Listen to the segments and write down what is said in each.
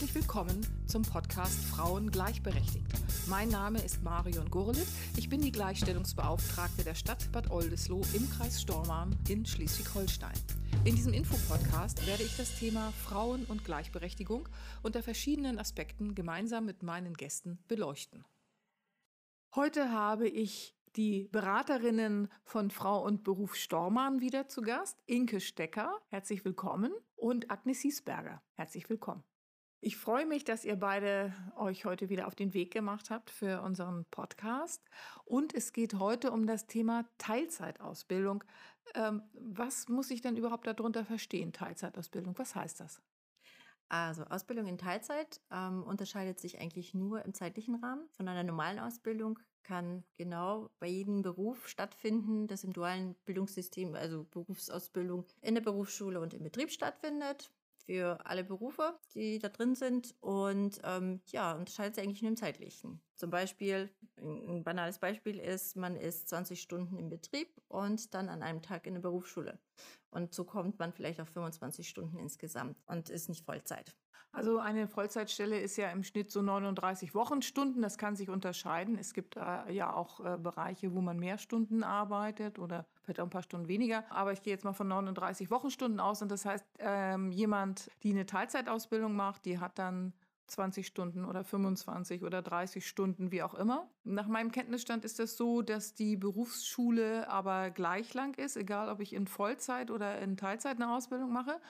Herzlich willkommen zum Podcast Frauen gleichberechtigt. Mein Name ist Marion Gurlitt. Ich bin die Gleichstellungsbeauftragte der Stadt Bad Oldesloe im Kreis Stormarn in Schleswig-Holstein. In diesem Infopodcast werde ich das Thema Frauen und Gleichberechtigung unter verschiedenen Aspekten gemeinsam mit meinen Gästen beleuchten. Heute habe ich die Beraterinnen von Frau und Beruf Stormann wieder zu Gast. Inke Stecker, herzlich willkommen. Und Agnes Hiesberger, herzlich willkommen. Ich freue mich, dass ihr beide euch heute wieder auf den Weg gemacht habt für unseren Podcast. Und es geht heute um das Thema Teilzeitausbildung. Ähm, was muss ich denn überhaupt darunter verstehen, Teilzeitausbildung? Was heißt das? Also Ausbildung in Teilzeit ähm, unterscheidet sich eigentlich nur im zeitlichen Rahmen von einer normalen Ausbildung kann genau bei jedem Beruf stattfinden, das im dualen Bildungssystem, also Berufsausbildung in der Berufsschule und im Betrieb stattfindet für alle Berufe, die da drin sind. Und ähm, ja, unterscheidet sich eigentlich nur im zeitlichen. Zum Beispiel, ein banales Beispiel ist, man ist 20 Stunden im Betrieb und dann an einem Tag in der Berufsschule. Und so kommt man vielleicht auf 25 Stunden insgesamt und ist nicht Vollzeit. Also eine Vollzeitstelle ist ja im Schnitt so 39 Wochenstunden. Das kann sich unterscheiden. Es gibt äh, ja auch äh, Bereiche, wo man mehr Stunden arbeitet oder vielleicht auch ein paar Stunden weniger. Aber ich gehe jetzt mal von 39 Wochenstunden aus. Und das heißt, ähm, jemand, die eine Teilzeitausbildung macht, die hat dann 20 Stunden oder 25 oder 30 Stunden, wie auch immer. Nach meinem Kenntnisstand ist das so, dass die Berufsschule aber gleich lang ist, egal ob ich in Vollzeit oder in Teilzeit eine Ausbildung mache.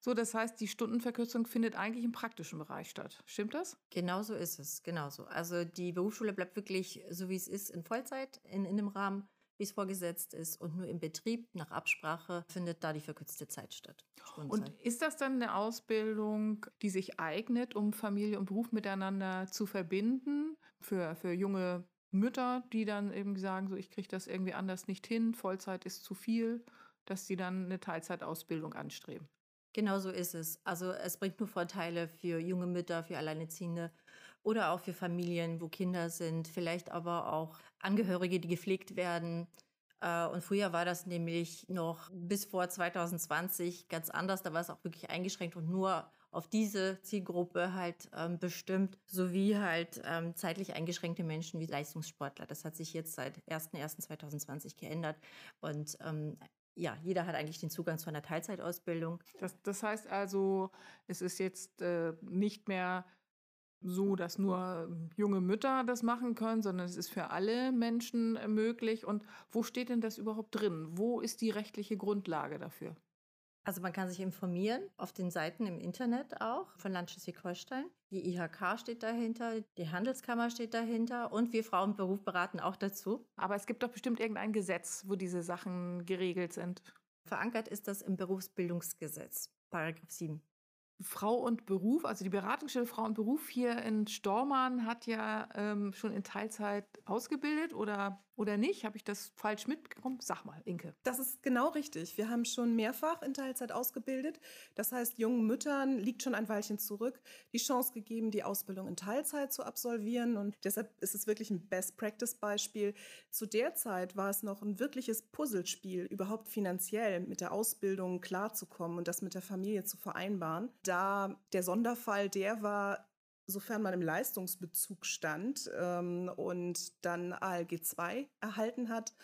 So, das heißt, die Stundenverkürzung findet eigentlich im praktischen Bereich statt. Stimmt das? Genau so ist es, genauso. Also die Berufsschule bleibt wirklich so, wie es ist, in Vollzeit, in, in dem Rahmen, wie es vorgesetzt ist. Und nur im Betrieb, nach Absprache, findet da die verkürzte Zeit statt. Und ist das dann eine Ausbildung, die sich eignet, um Familie und Beruf miteinander zu verbinden? Für, für junge Mütter, die dann eben sagen, so ich kriege das irgendwie anders nicht hin, Vollzeit ist zu viel, dass sie dann eine Teilzeitausbildung anstreben. Genau so ist es. Also es bringt nur Vorteile für junge Mütter, für Alleinerziehende oder auch für Familien, wo Kinder sind, vielleicht aber auch Angehörige, die gepflegt werden. Äh, und früher war das nämlich noch bis vor 2020 ganz anders. Da war es auch wirklich eingeschränkt und nur auf diese Zielgruppe halt ähm, bestimmt, sowie halt ähm, zeitlich eingeschränkte Menschen wie Leistungssportler. Das hat sich jetzt seit 01.01.2020 geändert. Und ähm, ja, jeder hat eigentlich den Zugang zu einer Teilzeitausbildung. Das, das heißt also, es ist jetzt äh, nicht mehr so, dass nur junge Mütter das machen können, sondern es ist für alle Menschen äh, möglich. Und wo steht denn das überhaupt drin? Wo ist die rechtliche Grundlage dafür? Also man kann sich informieren auf den Seiten im Internet auch von Land Schleswig-Holstein. Die IHK steht dahinter, die Handelskammer steht dahinter und wir Frauenberuf beraten auch dazu. Aber es gibt doch bestimmt irgendein Gesetz, wo diese Sachen geregelt sind. Verankert ist das im Berufsbildungsgesetz, Paragraph 7. Frau und Beruf, also die Beratungsstelle Frau und Beruf hier in Stormann hat ja ähm, schon in Teilzeit ausgebildet oder, oder nicht? Habe ich das falsch mitbekommen? Sag mal, Inke. Das ist genau richtig. Wir haben schon mehrfach in Teilzeit ausgebildet. Das heißt, jungen Müttern liegt schon ein Weilchen zurück die Chance gegeben, die Ausbildung in Teilzeit zu absolvieren. Und deshalb ist es wirklich ein Best-Practice-Beispiel. Zu der Zeit war es noch ein wirkliches Puzzlespiel, überhaupt finanziell mit der Ausbildung klarzukommen und das mit der Familie zu vereinbaren da der Sonderfall der war, sofern man im Leistungsbezug stand ähm, und dann ALG 2 erhalten hat,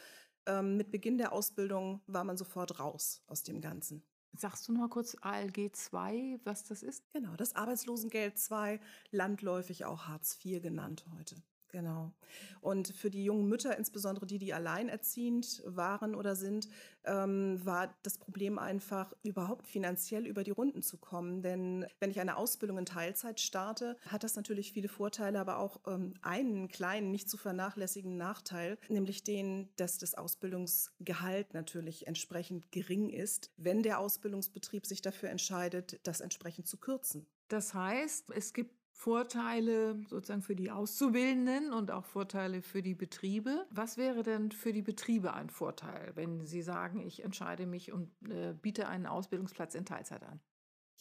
ähm, mit Beginn der Ausbildung war man sofort raus aus dem Ganzen. Sagst du noch mal kurz ALG 2, was das ist? Genau, das Arbeitslosengeld 2, landläufig auch Hartz IV genannt heute. Genau. Und für die jungen Mütter, insbesondere die, die alleinerziehend waren oder sind, ähm, war das Problem einfach, überhaupt finanziell über die Runden zu kommen. Denn wenn ich eine Ausbildung in Teilzeit starte, hat das natürlich viele Vorteile, aber auch ähm, einen kleinen, nicht zu vernachlässigenden Nachteil, nämlich den, dass das Ausbildungsgehalt natürlich entsprechend gering ist, wenn der Ausbildungsbetrieb sich dafür entscheidet, das entsprechend zu kürzen. Das heißt, es gibt Vorteile sozusagen für die Auszubildenden und auch Vorteile für die Betriebe. Was wäre denn für die Betriebe ein Vorteil, wenn Sie sagen, ich entscheide mich und äh, biete einen Ausbildungsplatz in Teilzeit an?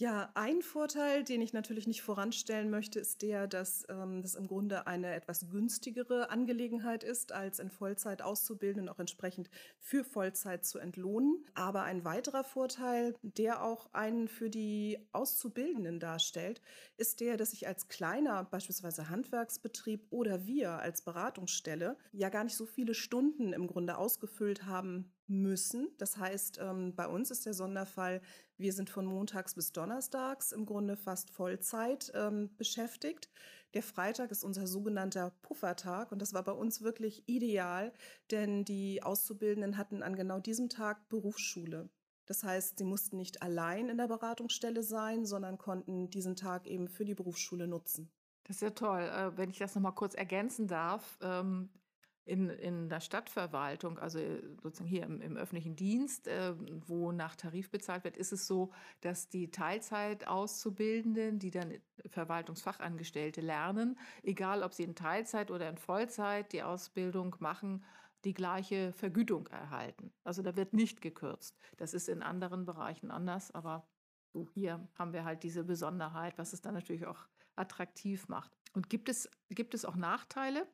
Ja, ein Vorteil, den ich natürlich nicht voranstellen möchte, ist der, dass ähm, das im Grunde eine etwas günstigere Angelegenheit ist, als in Vollzeit auszubilden und auch entsprechend für Vollzeit zu entlohnen. Aber ein weiterer Vorteil, der auch einen für die Auszubildenden darstellt, ist der, dass ich als kleiner, beispielsweise Handwerksbetrieb oder wir als Beratungsstelle ja gar nicht so viele Stunden im Grunde ausgefüllt haben müssen. Das heißt, ähm, bei uns ist der Sonderfall, wir sind von montags bis donnerstags im Grunde fast Vollzeit ähm, beschäftigt. Der Freitag ist unser sogenannter Puffertag und das war bei uns wirklich ideal, denn die Auszubildenden hatten an genau diesem Tag Berufsschule. Das heißt, sie mussten nicht allein in der Beratungsstelle sein, sondern konnten diesen Tag eben für die Berufsschule nutzen. Das ist ja toll. Äh, wenn ich das nochmal kurz ergänzen darf, ähm, in, in der Stadtverwaltung, also äh, sozusagen hier im, im öffentlichen Dienst, äh, wo nach Tarif bezahlt wird, ist es so, dass die Teilzeit-Auszubildenden, die dann Verwaltungsfachangestellte lernen, egal ob sie in Teilzeit oder in Vollzeit die Ausbildung machen, die gleiche Vergütung erhalten. Also da wird nicht gekürzt. Das ist in anderen Bereichen anders, aber so hier haben wir halt diese Besonderheit, was es dann natürlich auch attraktiv macht. Und gibt es, gibt es auch Nachteile?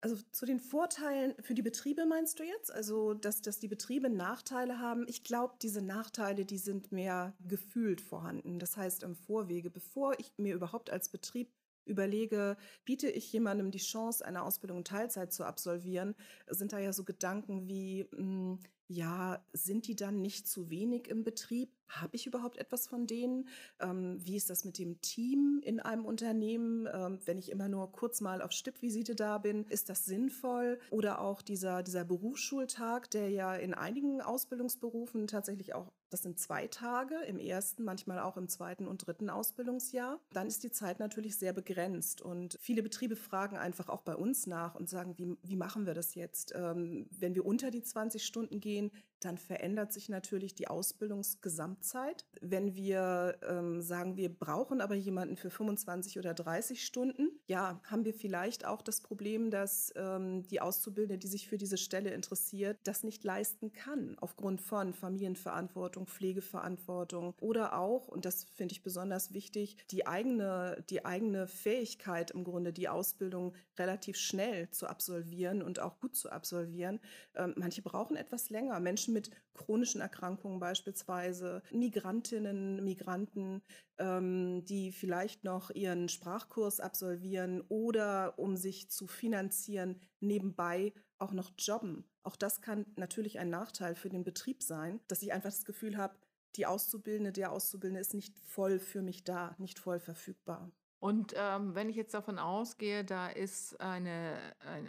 Also zu den Vorteilen für die Betriebe meinst du jetzt? Also, dass, dass die Betriebe Nachteile haben? Ich glaube, diese Nachteile, die sind mehr gefühlt vorhanden. Das heißt, im Vorwege, bevor ich mir überhaupt als Betrieb überlege, biete ich jemandem die Chance, eine Ausbildung in Teilzeit zu absolvieren, sind da ja so Gedanken wie, mh, hm, ja, sind die dann nicht zu wenig im Betrieb? Habe ich überhaupt etwas von denen? Ähm, wie ist das mit dem Team in einem Unternehmen? Ähm, wenn ich immer nur kurz mal auf Stippvisite da bin, ist das sinnvoll? Oder auch dieser, dieser Berufsschultag, der ja in einigen Ausbildungsberufen tatsächlich auch das sind zwei Tage im ersten, manchmal auch im zweiten und dritten Ausbildungsjahr. Dann ist die Zeit natürlich sehr begrenzt und viele Betriebe fragen einfach auch bei uns nach und sagen, wie, wie machen wir das jetzt? Ähm, wenn wir unter die 20 Stunden gehen, dann verändert sich natürlich die Ausbildungsgesamtzeit. Wenn wir ähm, sagen, wir brauchen aber jemanden für 25 oder 30 Stunden, ja, haben wir vielleicht auch das Problem, dass ähm, die Auszubildende, die sich für diese Stelle interessiert, das nicht leisten kann, aufgrund von Familienverantwortung, Pflegeverantwortung oder auch, und das finde ich besonders wichtig, die eigene, die eigene Fähigkeit im Grunde, die Ausbildung relativ schnell zu absolvieren und auch gut zu absolvieren. Ähm, manche brauchen etwas länger. Menschen Menschen mit chronischen Erkrankungen beispielsweise, Migrantinnen, Migranten, ähm, die vielleicht noch ihren Sprachkurs absolvieren oder um sich zu finanzieren, nebenbei auch noch jobben. Auch das kann natürlich ein Nachteil für den Betrieb sein, dass ich einfach das Gefühl habe, die Auszubildende, der Auszubildende ist nicht voll für mich da, nicht voll verfügbar. Und ähm, wenn ich jetzt davon ausgehe, da ist eine,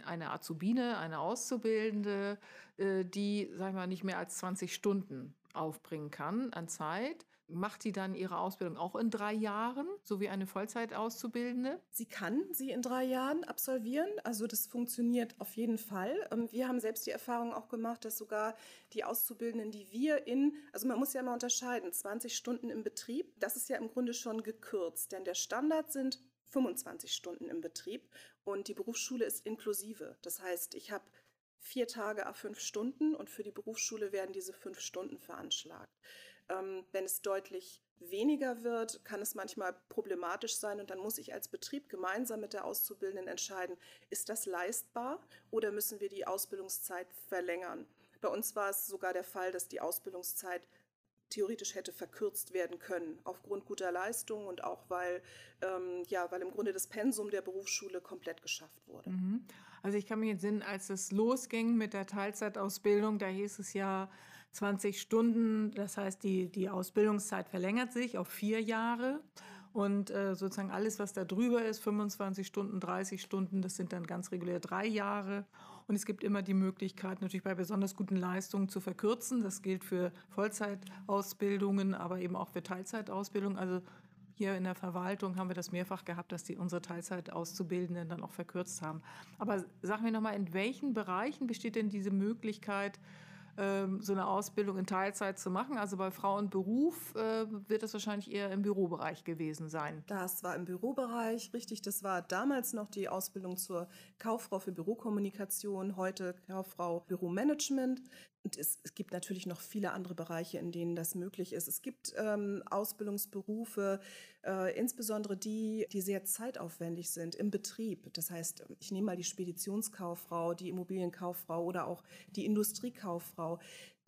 eine Azubine, eine Auszubildende, äh, die, sagen wir mal, nicht mehr als 20 Stunden aufbringen kann an Zeit, Macht die dann ihre Ausbildung auch in drei Jahren, so wie eine Vollzeitauszubildende? Sie kann sie in drei Jahren absolvieren. Also das funktioniert auf jeden Fall. Ähm, wir haben selbst die Erfahrung auch gemacht, dass sogar die Auszubildenden, die wir in, also man muss ja mal unterscheiden, 20 Stunden im Betrieb, das ist ja im Grunde schon gekürzt, denn der Standard sind 25 Stunden im Betrieb und die Berufsschule ist inklusive. Das heißt, ich habe vier Tage a fünf Stunden und für die Berufsschule werden diese fünf Stunden veranschlagt. Ähm, wenn es deutlich weniger wird, kann es manchmal problematisch sein und dann muss ich als Betrieb gemeinsam mit der Auszubildenden entscheiden, ist das leistbar oder müssen wir die Ausbildungszeit verlängern. Bei uns war es sogar der Fall, dass die Ausbildungszeit theoretisch hätte verkürzt werden können, aufgrund guter Leistung und auch weil, ähm, ja, weil im Grunde das Pensum der Berufsschule komplett geschafft wurde. Mhm. Also ich kann mich entsinnen, als es losging mit der Teilzeitausbildung, da hieß es ja, 20 Stunden. Das heißt, die, die Ausbildungszeit verlängert sich auf vier Jahre. Und äh, sozusagen alles, was da drüber ist, 25 Stunden, 30 Stunden, das sind dann ganz regulär drei Jahre. Und es gibt immer die Möglichkeit, natürlich bei besonders guten Leistungen zu verkürzen. Das gilt für Vollzeitausbildungen, aber eben auch für Teilzeitausbildung. Also hier in der Verwaltung haben wir das mehrfach gehabt, dass die unsere Teilzeitauszubildenden dann auch verkürzt haben. Aber sagen wir nochmal, in welchen Bereichen besteht denn diese Möglichkeit, ähm, so eine Ausbildung in Teilzeit zu machen. Also bei Frau und Beruf äh, wird das wahrscheinlich eher im Bürobereich gewesen sein. Das war im Bürobereich, richtig. Das war damals noch die Ausbildung zur Kauffrau für Bürokommunikation, heute Kauffrau Büromanagement. Und es, es, gibt natürlich noch viele andere Bereiche, in denen das möglich ist. Es gibt ähm, Ausbildungsberufe, äh, insbesondere die, die sehr zeitaufwendig sind im Betrieb. Das heißt, ich nehme mal die Speditionskauffrau, die Immobilienkauffrau oder auch die Industriekauffrau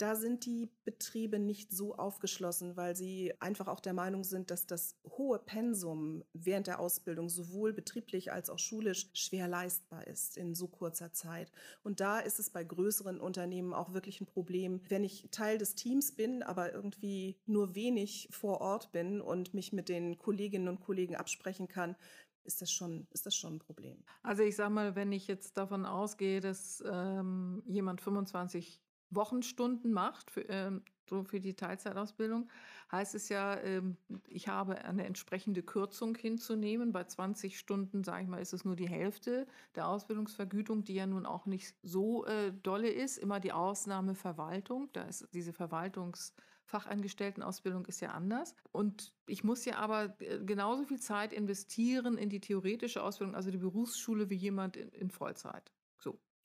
da sind die Betriebe nicht so aufgeschlossen, weil sie einfach auch der Meinung sind, dass das hohe Pensum während der Ausbildung sowohl betrieblich als auch schulisch schwer leistbar ist in so kurzer Zeit. Und da ist es bei größeren Unternehmen auch wirklich ein Problem, wenn ich Teil des Teams bin, aber irgendwie nur wenig vor Ort bin und mich mit den Kolleginnen und Kollegen absprechen kann, ist das schon, ist das schon ein Problem. Also ich sage mal, wenn ich jetzt davon ausgehe, dass ähm, jemand 25 Wochenstunden macht für, ähm, so für die Teilzeitausbildung, heißt es ja, ähm, ich habe eine entsprechende Kürzung hinzunehmen. Bei 20 Stunden, sage ich mal, ist es nur die Hälfte der Ausbildungsvergütung, die ja nun auch nicht so äh, dolle ist. Immer die Ausnahme Verwaltung, da ist diese Verwaltungsfachangestelltenausbildung ist ja anders. Und ich muss ja aber äh, genauso viel Zeit investieren in die theoretische Ausbildung, also die Berufsschule, wie jemand in, in Vollzeit.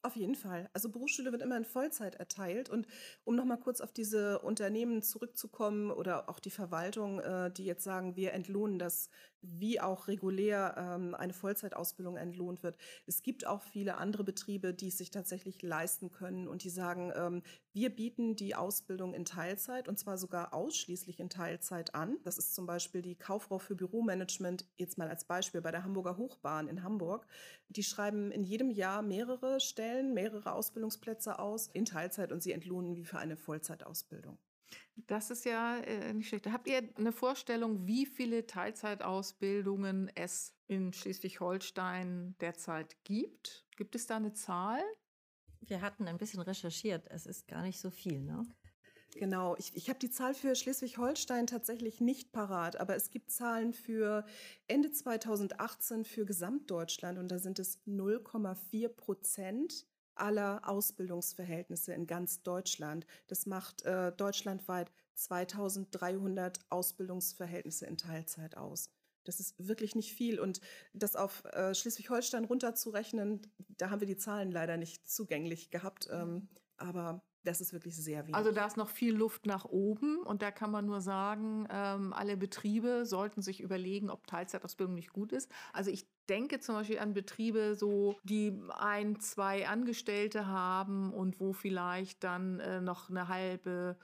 Auf jeden Fall. Also Berufsschule wird immer in Vollzeit erteilt. Und um nochmal kurz auf diese Unternehmen zurückzukommen oder auch die Verwaltung, äh, die jetzt sagen, wir entlohnen das wie auch regulär ähm, eine Vollzeitausbildung entlohnt wird. Es gibt auch viele andere Betriebe, die es sich tatsächlich leisten können und die sagen, ähm, wir bieten die Ausbildung in Teilzeit und zwar sogar ausschließlich in Teilzeit an. Das ist zum Beispiel die Kauffrau für Büromanagement, jetzt mal als Beispiel bei der Hamburger Hochbahn in Hamburg. Die schreiben in jedem Jahr mehrere Stellen, mehrere Ausbildungsplätze aus in Teilzeit und sie entlohnen wie für eine Vollzeitausbildung. Das ist ja äh, nicht schlecht. Habt ihr eine Vorstellung, wie viele Teilzeitausbildungen es in Schleswig-Holstein derzeit gibt? Gibt es da eine Zahl? Wir hatten ein bisschen recherchiert. Es ist gar nicht so viel, ne? Genau, ich, ich habe die Zahl für Schleswig-Holstein tatsächlich nicht parat, aber es gibt Zahlen für Ende 2018 für Gesamtdeutschland und da sind es 0,4 Prozent aller Ausbildungsverhältnisse in ganz Deutschland. Das macht äh, deutschlandweit 2300 Ausbildungsverhältnisse in Teilzeit aus. Das ist wirklich nicht viel. Und das auf äh, Schleswig-Holstein runterzurechnen, da haben wir die Zahlen leider nicht zugänglich gehabt. Ähm, aber das ist wirklich sehr wenig. Also da ist noch viel Luft nach oben und da kann man nur sagen, ähm, alle Betriebe sollten sich überlegen, ob Teilzeitausbildung nicht gut ist. Also ich denke zum Beispiel an Betriebe, so die ein, zwei Angestellte haben und wo vielleicht dann äh, noch eine halbe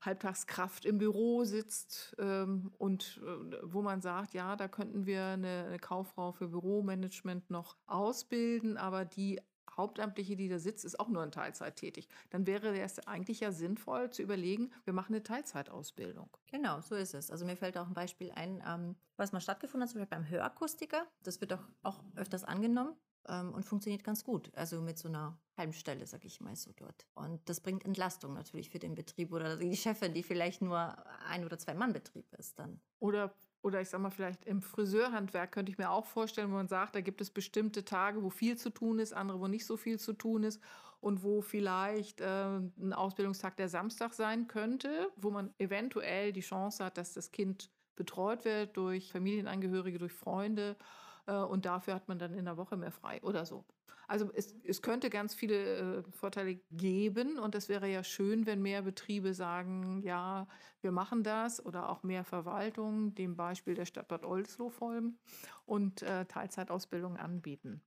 Halbtagskraft im Büro sitzt ähm, und äh, wo man sagt, ja, da könnten wir eine, eine Kauffrau für Büromanagement noch ausbilden, aber die Hauptamtliche, die da sitzt, ist auch nur in Teilzeit tätig. Dann wäre es eigentlich ja sinnvoll zu überlegen, wir machen eine Teilzeitausbildung. Genau, so ist es. Also mir fällt auch ein Beispiel ein, ähm, was mal stattgefunden hat, zum Beispiel beim Hörakustiker. Das wird auch, auch öfters angenommen ähm, und funktioniert ganz gut. Also mit so einer halben Stelle, sag ich mal so dort. Und das bringt Entlastung natürlich für den Betrieb oder die Chefin, die vielleicht nur ein oder zwei Mann Betrieb ist dann. Oder oder ich sag mal, vielleicht im Friseurhandwerk könnte ich mir auch vorstellen, wo man sagt, da gibt es bestimmte Tage, wo viel zu tun ist, andere, wo nicht so viel zu tun ist und wo vielleicht äh, ein Ausbildungstag der Samstag sein könnte, wo man eventuell die Chance hat, dass das Kind betreut wird durch Familienangehörige, durch Freunde äh, und dafür hat man dann in der Woche mehr frei oder so. Also es, es könnte ganz viele äh, Vorteile geben und es wäre ja schön, wenn mehr Betriebe sagen, ja, wir machen das oder auch mehr Verwaltung, dem Beispiel der Stadt Bad Oldesloe folgen und äh, Teilzeitausbildung anbieten.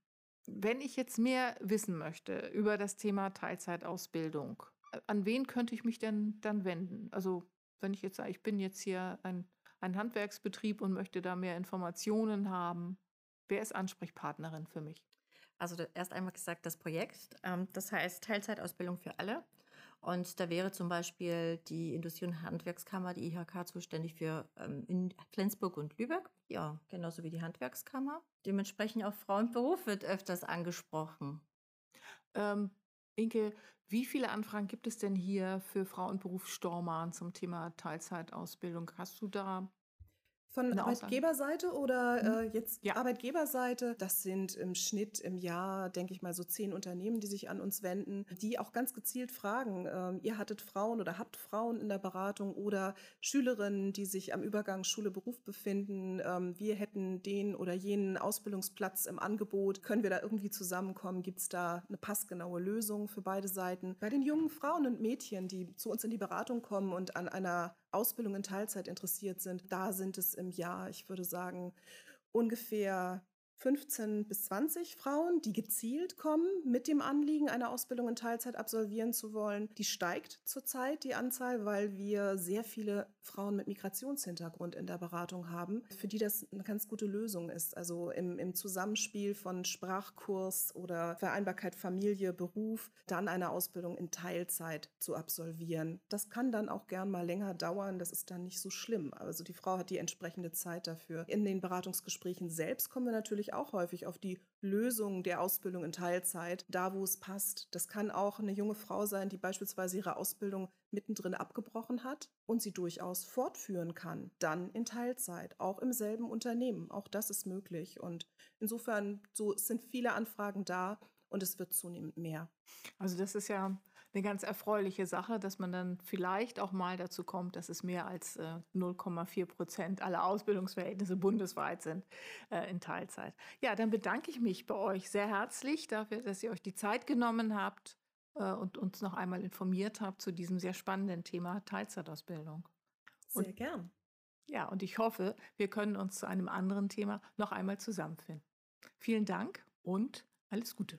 Wenn ich jetzt mehr wissen möchte über das Thema Teilzeitausbildung, äh, an wen könnte ich mich denn dann wenden? Also wenn ich jetzt sage, ich bin jetzt hier ein, ein Handwerksbetrieb und möchte da mehr Informationen haben, wer ist Ansprechpartnerin für mich? Also erst einmal gesagt, das Projekt, ähm, das heißt Teilzeitausbildung für alle. Und da wäre zum Beispiel die Industrie- und Handwerkskammer, die IHK, zuständig für ähm, in Flensburg und Lübeck. Ja, genauso wie die Handwerkskammer. Dementsprechend auch Frauenberuf wird öfters angesprochen. Ähm, Inke, wie viele Anfragen gibt es denn hier für Frauenberuf Stormarn zum Thema Teilzeitausbildung? Hast du da Von Arbeitgeberseite oder mhm. äh, jetzt ja. Arbeitgeberseite? Das sind im Schnitt im Jahr, denke ich mal, so zehn Unternehmen, die sich an uns wenden, die auch ganz gezielt fragen, ähm, ihr hattet Frauen oder habt Frauen in der Beratung oder Schülerinnen, die sich am Übergang Schule-Beruf befinden. Ähm, wir hätten den oder jenen Ausbildungsplatz im Angebot. Können wir da irgendwie zusammenkommen? Gibt es da eine passgenaue Lösung für beide Seiten? Bei den jungen Frauen und Mädchen, die zu uns in die Beratung kommen und an einer Ausbildung in Teilzeit interessiert sind, da sind es im Jahr, ich würde sagen, ungefähr 15 bis 20 Frauen, die gezielt kommen mit dem Anliegen, eine Ausbildung in Teilzeit absolvieren zu wollen. Die steigt zurzeit, die Anzahl, weil wir sehr viele Frauen mit Migrationshintergrund in der Beratung haben, für die das eine ganz gute Lösung ist. Also im, im Zusammenspiel von Sprachkurs oder Vereinbarkeit Familie, Beruf, dann eine Ausbildung in Teilzeit zu absolvieren. Das kann dann auch gern mal länger dauern, das ist dann nicht so schlimm. Also die Frau hat die entsprechende Zeit dafür. In den Beratungsgesprächen selbst kommen wir natürlich natürlich auch häufig auf die Lösung der Ausbildung in Teilzeit, da wo es passt. Das kann auch eine junge Frau sein, die beispielsweise ihre Ausbildung mittendrin abgebrochen hat und sie durchaus fortführen kann, dann in Teilzeit, auch im selben Unternehmen. Auch das ist möglich. Und insofern so sind viele Anfragen da und es wird zunehmend mehr. Also das ist ja eine ganz erfreuliche Sache, dass man dann vielleicht auch mal dazu kommt, dass es mehr als äh, 0,4 Prozent aller Ausbildungsverhältnisse bundesweit sind äh, in Teilzeit. Ja, dann bedanke ich mich bei euch sehr herzlich dafür, dass ihr euch die Zeit genommen habt äh, und uns noch einmal informiert habt zu diesem sehr spannenden Thema Teilzeitausbildung. Sehr und, gern. Ja, und ich hoffe, wir können uns zu einem anderen Thema noch einmal zusammenfinden. Vielen Dank und alles Gute.